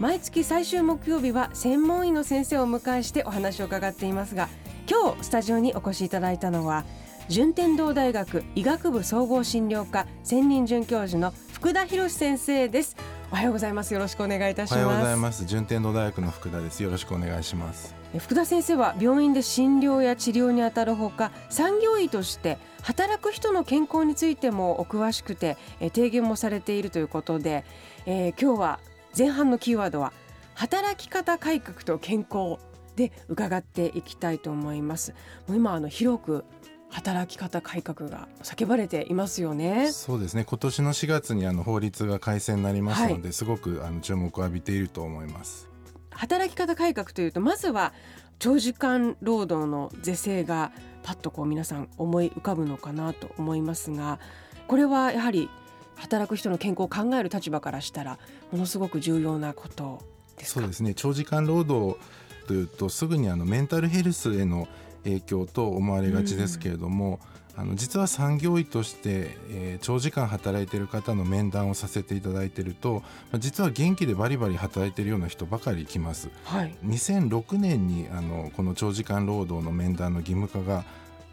毎月最終木曜日は専門医の先生をお迎えしてお話を伺っていますが今日スタジオにお越しいただいたのは順天堂大学医学部総合診療科専任准教授の福田博先生です。おはようございます。よろしくお願いいたします。おはようございます。順天堂大学の福田です。よろしくお願いします。福田先生は病院で診療や治療にあたるほか産業医として働く人の健康についてもお詳しくて提言もされているということで、えー、今日は前半のキーワードは働き方改革と健康で伺っていきたいと思いますもう今あの広く働き方改革が叫ばれていますよね。そうですね。今年の4月にあの法律が改正になりますので、はい、すごくあの注目を浴びていると思います。働き方改革というとまずは長時間労働の是正がパッとこう皆さん思い浮かぶのかなと思いますが、これはやはり働く人の健康を考える立場からしたらものすごく重要なことですそうですね。長時間労働というとすぐにあのメンタルヘルスへの影響と思われがちですけれども、うん、あの実は産業医として、えー、長時間働いている方の面談をさせていただいていると実は元気でバリバリ働いているような人ばかり来ます。はい、2006年にあのこの長時間労働の面談の義務化が、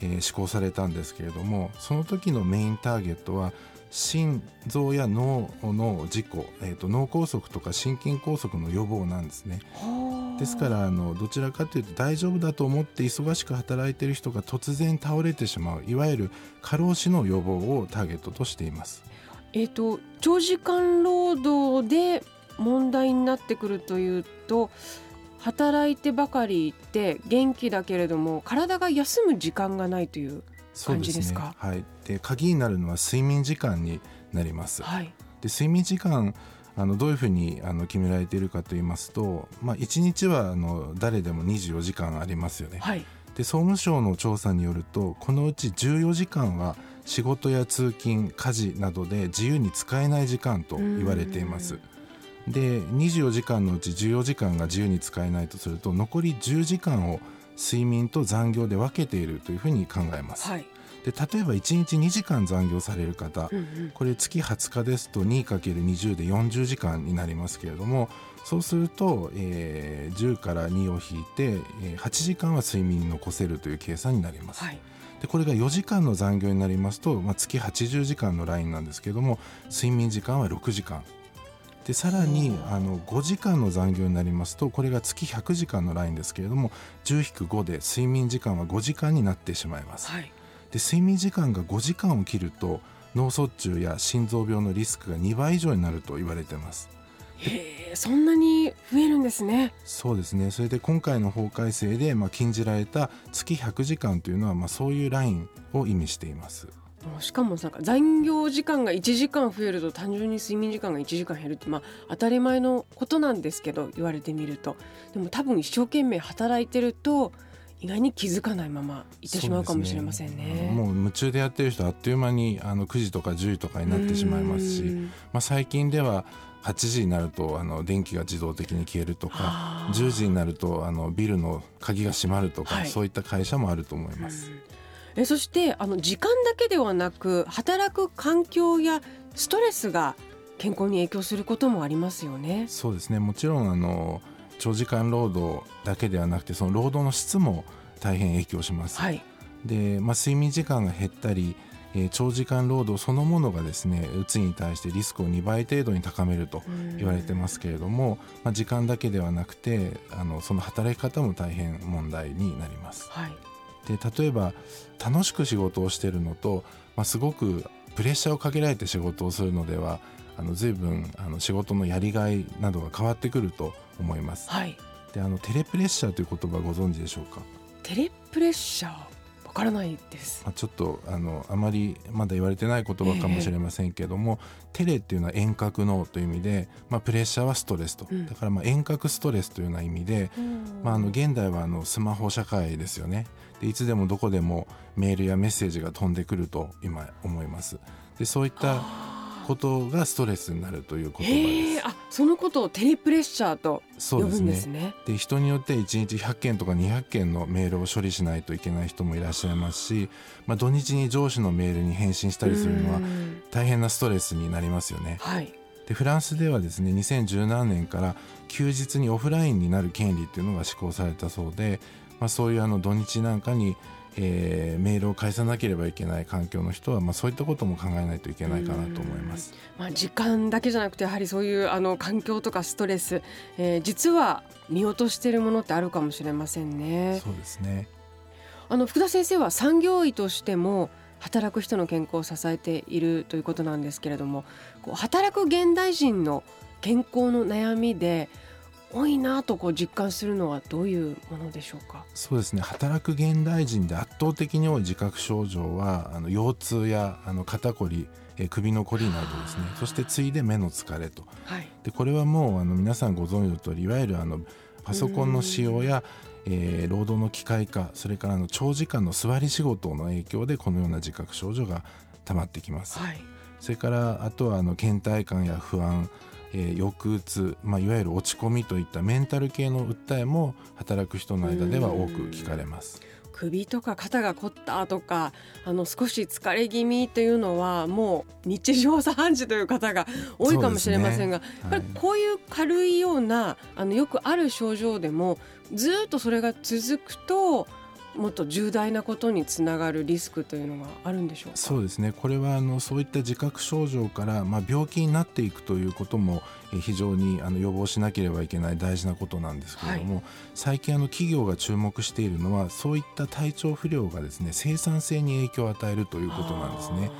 えー、施行されたんですけれどもその時のメインターゲットは心臓や脳の事故、えーと、脳梗塞とか心筋梗塞の予防なんですね。ですからあのどちらかというと大丈夫だと思って忙しく働いている人が突然倒れてしまういわゆる過労死の予防をターゲットとしています。えーと、長時間労働で問題になってくるというと働いてばかりいて元気だけれども体が休む時間がないという感じですか？すね、はい、で鍵になるのは睡眠時間になります。はい、で睡眠時間あのどういうふうにあの決められているかと言いますと、まあ、1日はあの誰でも24時間ありますよね。はい、で総務省の調査によるとこのうち14時間は仕事や通勤家事などで自由に使えない時間と言われています。で24時間のうち14時間が自由に使えないとすると残り10時間を睡眠と残業で分けているというふうに考えます。はいで例えば1日2時間残業される方、うんうん、これ月20日ですと 2×20 で40時間になりますけれどもそうすると、えー、10から2を引いて、えー、8時間は睡眠に残せるという計算になります。はいでこれが4時間の残業になりますと、まあ、月80時間のラインなんですけれども睡眠時間は6時間でさらにあの5時間の残業になりますとこれが月100時間のラインですけれども10-5で睡眠時間は5時間になってしまいます。はい。で睡眠時間が5時間を切ると脳卒中や心臓病のリスクが2倍以上になると言われてます。へえそんなに増えるんですね。そうですね。それで今回の法改正でまあ禁じられた月100時間というのはまあそういうラインを意味していますしかもなんか残業時間が1時間増えると単純に睡眠時間が1時間減るってまあ当たり前のことなんですけど言われてみるとでも多分一生懸命働いてると意外に気づかないままいってしまうかもしれませんね、ね、もう夢中でやってる人あっという間にあの9時とか10時とかになってしまいますし、まあ、最近では8時になるとあの電気が自動的に消えるとか10時になるとあのビルの鍵が閉まるとか、はい、そういった会社もあると思います。えそしてあの時間だけではなく働く環境やストレスが健康に影響することもありますよね。そうですねもちろんあの長時間労働だけではなくてその労働の質も大変影響します。はい、で、まあ、睡眠時間が減ったり、えー、長時間労働そのものがですねうつに対してリスクを2倍程度に高めると言われてますけれども、まあ、時間だけではなくてあのその働き方も大変問題になります。はい、で例えば楽しく仕事をしているのと、まあ、すごくプレッシャーをかけられて仕事をするのではあの随分あの仕事のやりがいなどが変わってくると思います。はい、であのテレプレッシャーという言葉ご存知でしょうか？テレプレッシャー？わからないです、まあ、ちょっとあのあまりまだ言われてない言葉かもしれませんけども、えテレっていうのは遠隔脳という意味で、まあ、プレッシャーはストレスと、うん、だからまあ遠隔ストレスというような意味で、うん、まあ、あの現代はあのスマホ社会ですよね。でいつでもどこでもメールやメッセージが飛んでくると今思います。でそういったことがストレスになるという言葉です。あそのことをテレプレッシャーと呼ぶんですね。で、ね、人によって1日100件とか200件のメールを処理しないといけない人もいらっしゃいますし、まあ、土日に上司のメールに返信したりするのは大変なストレスになりますよね。はいでフランスではですね2017年から休日にオフラインになる権利っていうのが施行されたそうで、まあ、そういうあの土日なんかにえー、メールを返さなければいけない環境の人は、まあ、そういったことも考えないといけないかなと思います。まあ、時間だけじゃなくてやはりそういうあの環境とかストレス、えー、実は見落としているものってあるかもしれませんね。そうですねあの福田先生は産業医としても働く人の健康を支えているということなんですけれどもこう働く現代人の健康の悩みで多いなとこう実感するのはどういうものでしょうか？そうですね。働く現代人で圧倒的に多い自覚症状はあの腰痛やあの肩こりえ首のこりなどですね。そして次いで目の疲れと、はい、でこれはもうあの皆さんご存知の通りいわゆるあのパソコンの使用や、えー、労働の機械化それからの長時間の座り仕事の影響でこのような自覚症状が溜まってきます、はい、それからあとはあの倦怠感や不安えー、抑うつ、まあ、いわゆる落ち込みといったメンタル系の訴えも働く人の間では多く聞かれます。首とか肩が凝ったとかあの少し疲れ気味というのはもう日常茶飯事という方が多いかもしれませんが、ね。はい、こういう軽いようなあのよくある症状でもずっとそれが続くともっと重大なことにつながるリスクというのがあるんでしょうか？そうですね。これはあのそういった自覚症状から、まあ、病気になっていくということも非常にあの予防しなければいけない大事なことなんですけれども、はい、最近あの企業が注目しているのはそういった体調不良がですね生産性に影響を与えるということなんですね。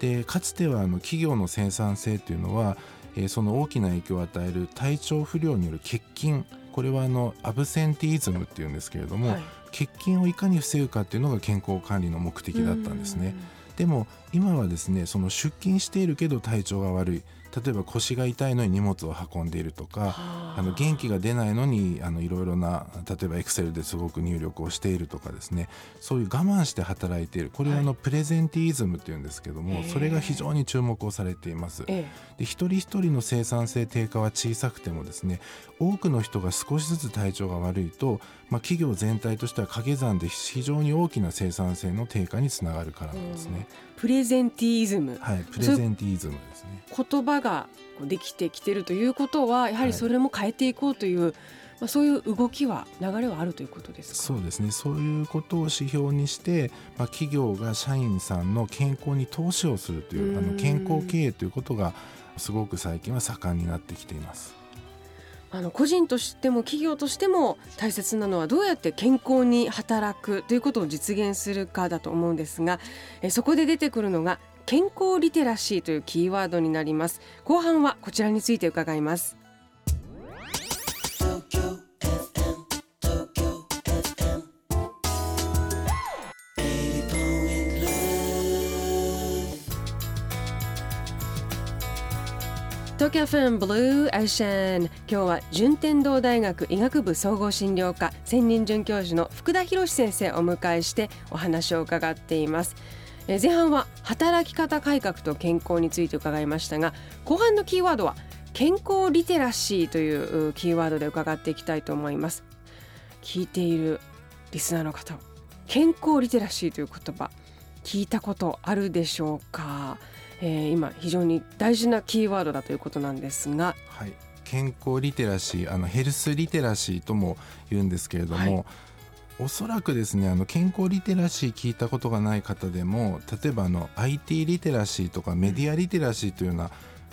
でかつてはあの企業の生産性というのはえー、その大きな影響を与える体調不良による欠勤これはあのアブセンティズムっていうんですけれども、はい、欠勤をいかに防ぐかっていうのが健康管理の目的だったんですね。でも今はですねその出勤しているけど体調が悪い例えば腰が痛いのに荷物を運んでいるとかあ。の元気が出ないのにあのいろいろな例えばエクセルですごく入力をしているとかですね。そういう我慢して働いている。これはあのプレゼンティズムというんですけども、それが非常に注目をされています。で一人一人の生産性低下は小さくてもですね多くの人が少しずつ体調が悪いと、まあ、企業全体としては掛け算で非常に大きな生産性の低下につながるからなんですね。プレゼンティズム、はい、プレゼンティズムですね。言葉ができてきてるということはやはりそれも変えていこうという、はい、まあ、そういう動きは流れはあるということですそうですね。そういうことを指標にして、まあ、企業が社員さんの健康に投資をするというあの健康経営ということがすごく最近は盛んになってきています。あの個人としても企業としても大切なのはどうやって健康に働くということを実現するかだと思うんですがえそこで出てくるのが健康リテラシーというキーワードになります。後半はこちらについて伺います。東京フェンブルーアイシャン今日は順天堂大学医学部総合診療科専任准教授の福田博先生をお迎えしてお話を伺っています。え前半は働き方改革と健康について伺いましたが後半のキーワードは健康リテラシーというキーワードで伺っていきたいと思います。聞いているリスナーの方健康リテラシーという言葉聞いたことあるでしょうか、えー、今非常に大事なキーワードだということなんですが、はい、健康リテラシーあのヘルスリテラシーとも言うんですけれども、はいおそらくですねあの健康リテラシー聞いたことがない方でも例えばあの IT リテラシーとかメディアリテラシーというような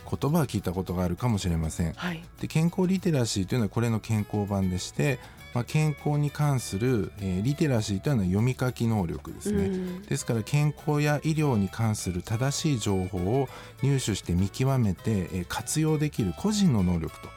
言葉は聞いたことがあるかもしれません、はい、で健康リテラシーというのはこれの健康版でして、まあ、健康に関する、えー、リテラシーというのは読み書き能力ですね、ですから健康や医療に関する正しい情報を入手して見極めて、えー、活用できる個人の能力と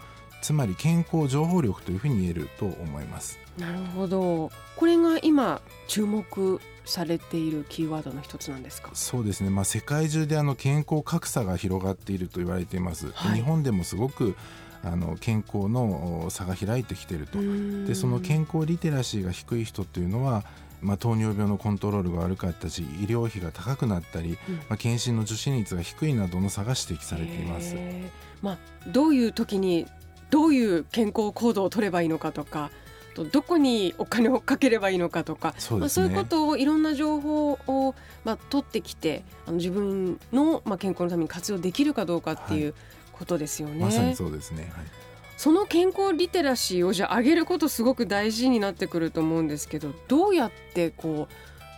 つまり健康情報力というふうに言えると思います。なるほど。これが今注目されているキーワードの一つなんですか？そうですね、まあ、世界中であの健康格差が広がっていると言われています、はい、日本でもすごくあの健康の差が開いてきていると。でその健康リテラシーが低い人というのはまあ、糖尿病のコントロールが悪かったし医療費が高くなったり、うん、まあ、検診の受診率が低いなどの差が指摘されています、まあ、どういう時にどういう健康行動を取ればいいのかとかとどこにお金をかければいいのかとかそう、ね,、まあ、そういうことをいろんな情報を、まあ、取ってきてあの自分の、まあ、健康のために活用できるかどうかっていうことですよね。はい、まさにそうですね、はい。その健康リテラシーをじゃあ上げることすごく大事になってくると思うんですけどどうやってこ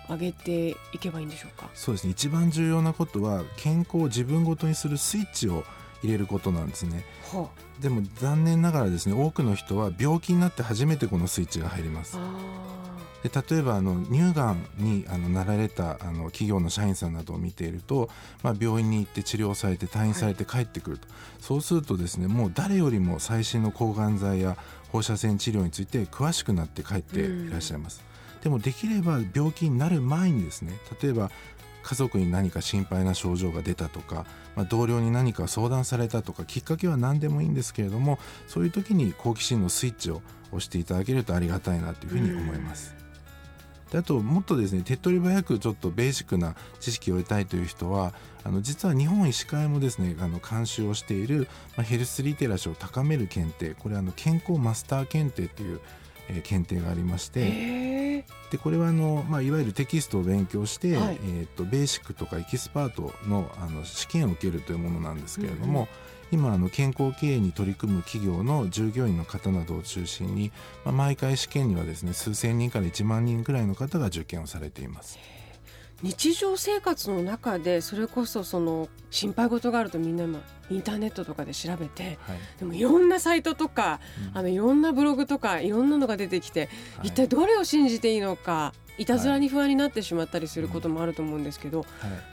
う上げていけばいいんでしょうか？そうですね。一番重要なことは健康を自分ごとにするスイッチを入れることなんですね、はあ、でも残念ながらですね多くの人は病気になって初めてこのスイッチが入ります。で例えばあの乳がんにあのなられたあの企業の社員さんなどを見ていると、まあ、病院に行って治療されて退院されて帰ってくると、はい、そうするとですねもう誰よりも最新の抗がん剤や放射線治療について詳しくなって帰っていらっしゃいます。でもできれば病気になる前にですね例えば家族に何か心配な症状が出たとか、まあ、同僚に何か相談されたとかきっかけは何でもいいんですけれどもそういう時に好奇心のスイッチを押していただけるとありがたいなというふうに思います。であともっとですね手っ取り早くちょっとベーシックな知識を得たいという人はあの実は日本医師会もですねあの監修をしている、まあ、ヘルスリテラシーを高める検定これあの健康マスター検定というえー、検定がありましてでこれはあの、まあ、いわゆるテキストを勉強して、はい、えーと、ベーシックとかエキスパートのあの試験を受けるというものなんですけれども、うん、今あの健康経営に取り組む企業の従業員の方などを中心に、まあ、毎回試験にはですね数千人から1万人ぐらいの方が受験をされています。日常生活の中でそれこそその心配事があるとみんな今インターネットとかで調べて、はい、でもいろんなサイトとか、うん、あのいろんなブログとかいろんなのが出てきて、はい、一体どれを信じていいのかいたずらに不安になってしまったりすることもあると思うんですけど、はい、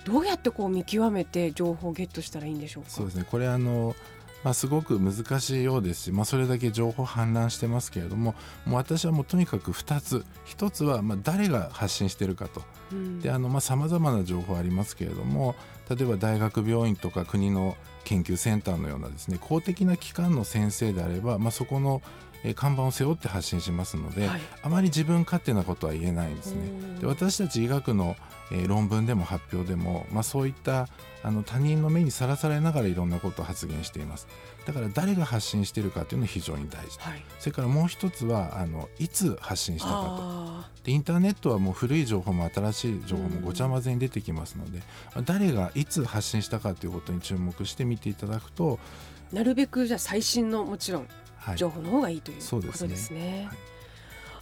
どうやってこう見極めて情報をゲットしたらいいんでしょうか？そうですね。これあのまあ、すごく難しいようですし、まあ、それだけ情報氾濫してますけれどももう私はもうとにかく2つ。1つはまあ誰が発信してるかと。さまざまな情報ありますけれども例えば大学病院とか国の研究センターのようなですね公的な機関の先生であれば、まあ、そこの看板を背負って発信しますので、はい、あまり自分勝手なことは言えないんですね。で私たち医学のえー、論文でも発表でも、まあ、そういったあの他人の目にさらされながらいろんなことを発言していますだから誰が発信しているかというのは非常に大事、はい、それからもう一つはあのいつ発信したかと。でインターネットはもう古い情報も新しい情報もごちゃ混ぜに出てきますので、うん、誰がいつ発信したかということに注目して見ていただくとなるべくじゃ最新のもちろん情報の方がいいということですね。はい、すね。はい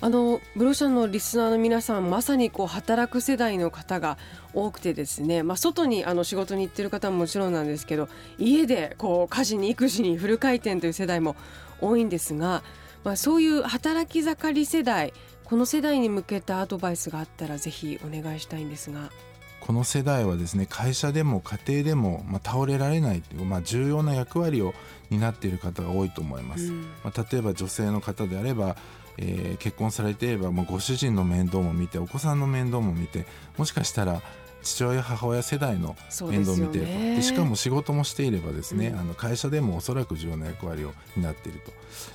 あのブロシャンのリスナーの皆さんまさにこう働く世代の方が多くてですね、まあ、外にあの仕事に行ってる方ももちろんなんですけど家でこう家事に育児にフル回転という世代も多いんですが、まあ、そういう働き盛り世代この世代に向けたアドバイスがあったらぜひお願いしたいんですが。この世代はですね会社でも家庭でも、まあ、倒れられないという、まあ、重要な役割を担っている方が多いと思います。うん、まあ、例えば女性の方であればえー、結婚されていればもうご主人の面倒も見てお子さんの面倒も見てもしかしたら父親母親世代の面倒を見てでしかも仕事もしていればですね、うん、あの会社でもおそらく重要な役割を担っていると。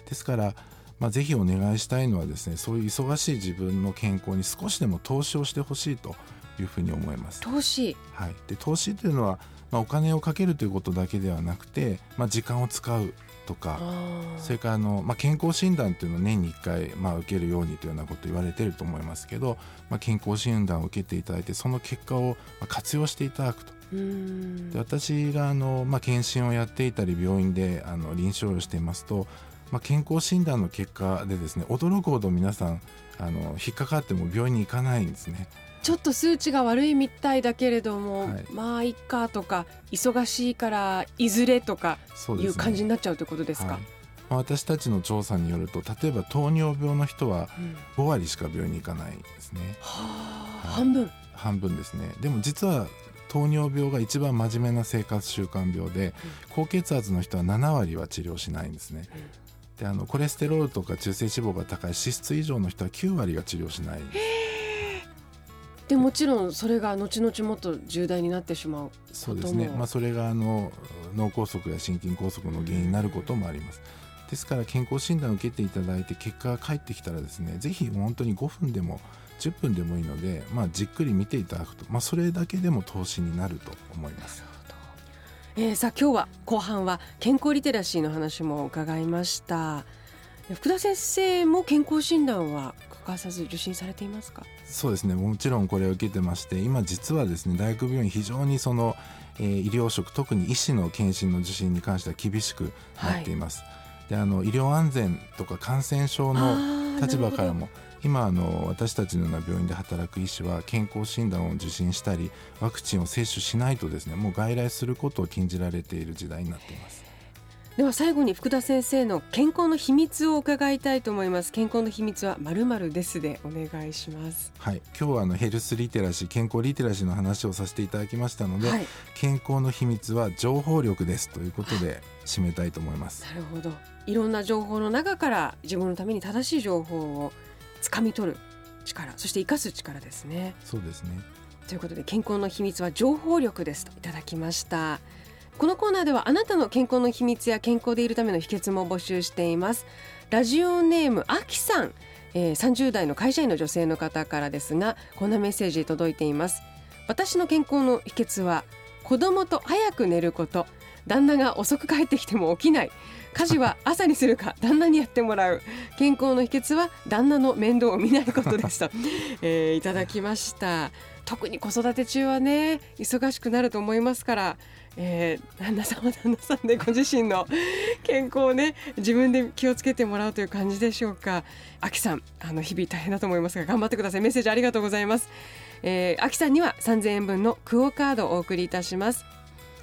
ですから、まあ、ぜひお願いしたいのはですねそういう忙しい自分の健康に少しでも投資をしてほしいというふうに思います。投資、はい、で投資というのは、まあ、お金をかけるということだけではなくて、まあ、時間を使うとかそれからあの、まあ、健康診断っていうのを年に1回、まあ、受けるようにというようなこと言われてると思いますけど、まあ、健康診断を受けていただいてその結果を活用していただくと。で私があの、まあ、検診をやっていたり病院であの臨床をしていますと、まあ、健康診断の結果でですね驚くほど皆さんあの引っかかっても病院に行かないんですね。ちょっと数値が悪いみたいだけれども、はい、まあいっかとか忙しいからいずれとかいう感じになっちゃうということですか？私たちの調査によると例えば糖尿病の人は5割しか病院に行かないですね。はあ、半分。半分ですね。でも実は糖尿病が一番真面目な生活習慣病で、高血圧の人は7割は治療しないんですね。であのコレステロールとか中性脂肪が高い脂質異常の人は9割が治療しない。でもちろんそれが後々もっと重大になってしまうそうですね、まあ、それがあの脳梗塞や心筋梗塞の原因になることもあります。ですから健康診断を受けていただいて結果が返ってきたらですねぜひ本当に5分でも10分でもいいので、まあ、じっくり見ていただくと、まあ、それだけでも投資になると思います。えー、さあ今日は後半は健康リテラシーの話も伺いました。福田先生も健康診断は欠かさず受診されていますか？そうですね。もちろんこれを受けてまして今実はですね大学病院非常にその、えー、医療職特に医師の検診の受診に関しては厳しくなっています、はい、であの医療安全とか感染症の立場からも今あの私たちのような病院で働く医師は健康診断を受診したりワクチンを接種しないとですねもう外来することを禁じられている時代になっていますでは最後に福田先生の健康の秘密を伺いたいと思います。健康の秘密はまるまるですでお願いします。はい。今日はあのヘルスリテラシー健康リテラシーの話をさせていただきましたので、はい、健康の秘密は情報力ですということで締めたいと思います、なるほど。いろんな情報の中から自分のために正しい情報を掴み取る力そして生かす力ですね。そうですね。ということで健康の秘密は情報力ですといただきましたこのコーナーではあなたの健康の秘密や健康でいるための秘訣も募集しています。ラジオネームあきさん、えー、30代の会社員の女性の方からですがこんなメッセージ届いています。私の健康の秘訣は子供と早く寝ること。旦那が遅く帰ってきても起きない。家事は 朝にするか旦那にやってもらう。健康の秘訣は旦那の面倒を見ないことですと、えー、いただきました。特に子育て中はね忙しくなると思いますから、えー、旦那さんは旦那さんでご自身の健康をね自分で気をつけてもらうという感じでしょうか。あきさんあの日々大変だと思いますが頑張ってください。メッセージありがとうございます。えー、あきさんには3000円分のクオカードをお送りいたします。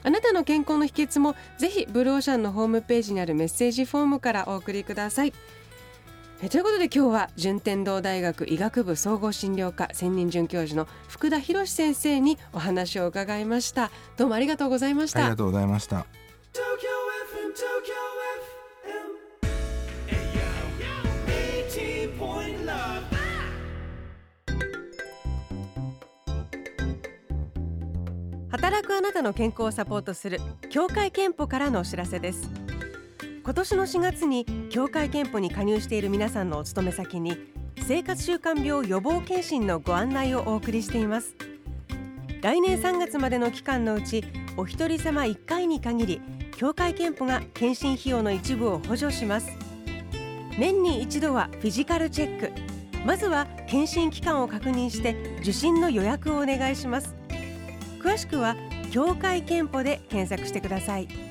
あなたの健康の秘訣もぜひブルーオーシャンのホームページにあるメッセージフォームからお送りください。えということで今日は順天堂大学医学部総合診療科専任准教授の福田博先生にお話を伺いました。どうもありがとうございました。ありがとうございました。働くあなたの健康をサポートする協会憲法からのお知らせです今年の4月に協会憲法に加入している皆さんのお勤め先に生活習慣病予防検診のご案内をお送りしています。来年3月までの期間のうちお一人様1回に限り協会憲法が検診費用の一部を補助します。年に一度はフィジカルチェック。まずは検診期間を確認して受診の予約をお願いします。詳しくは協会けんぽで検索してください。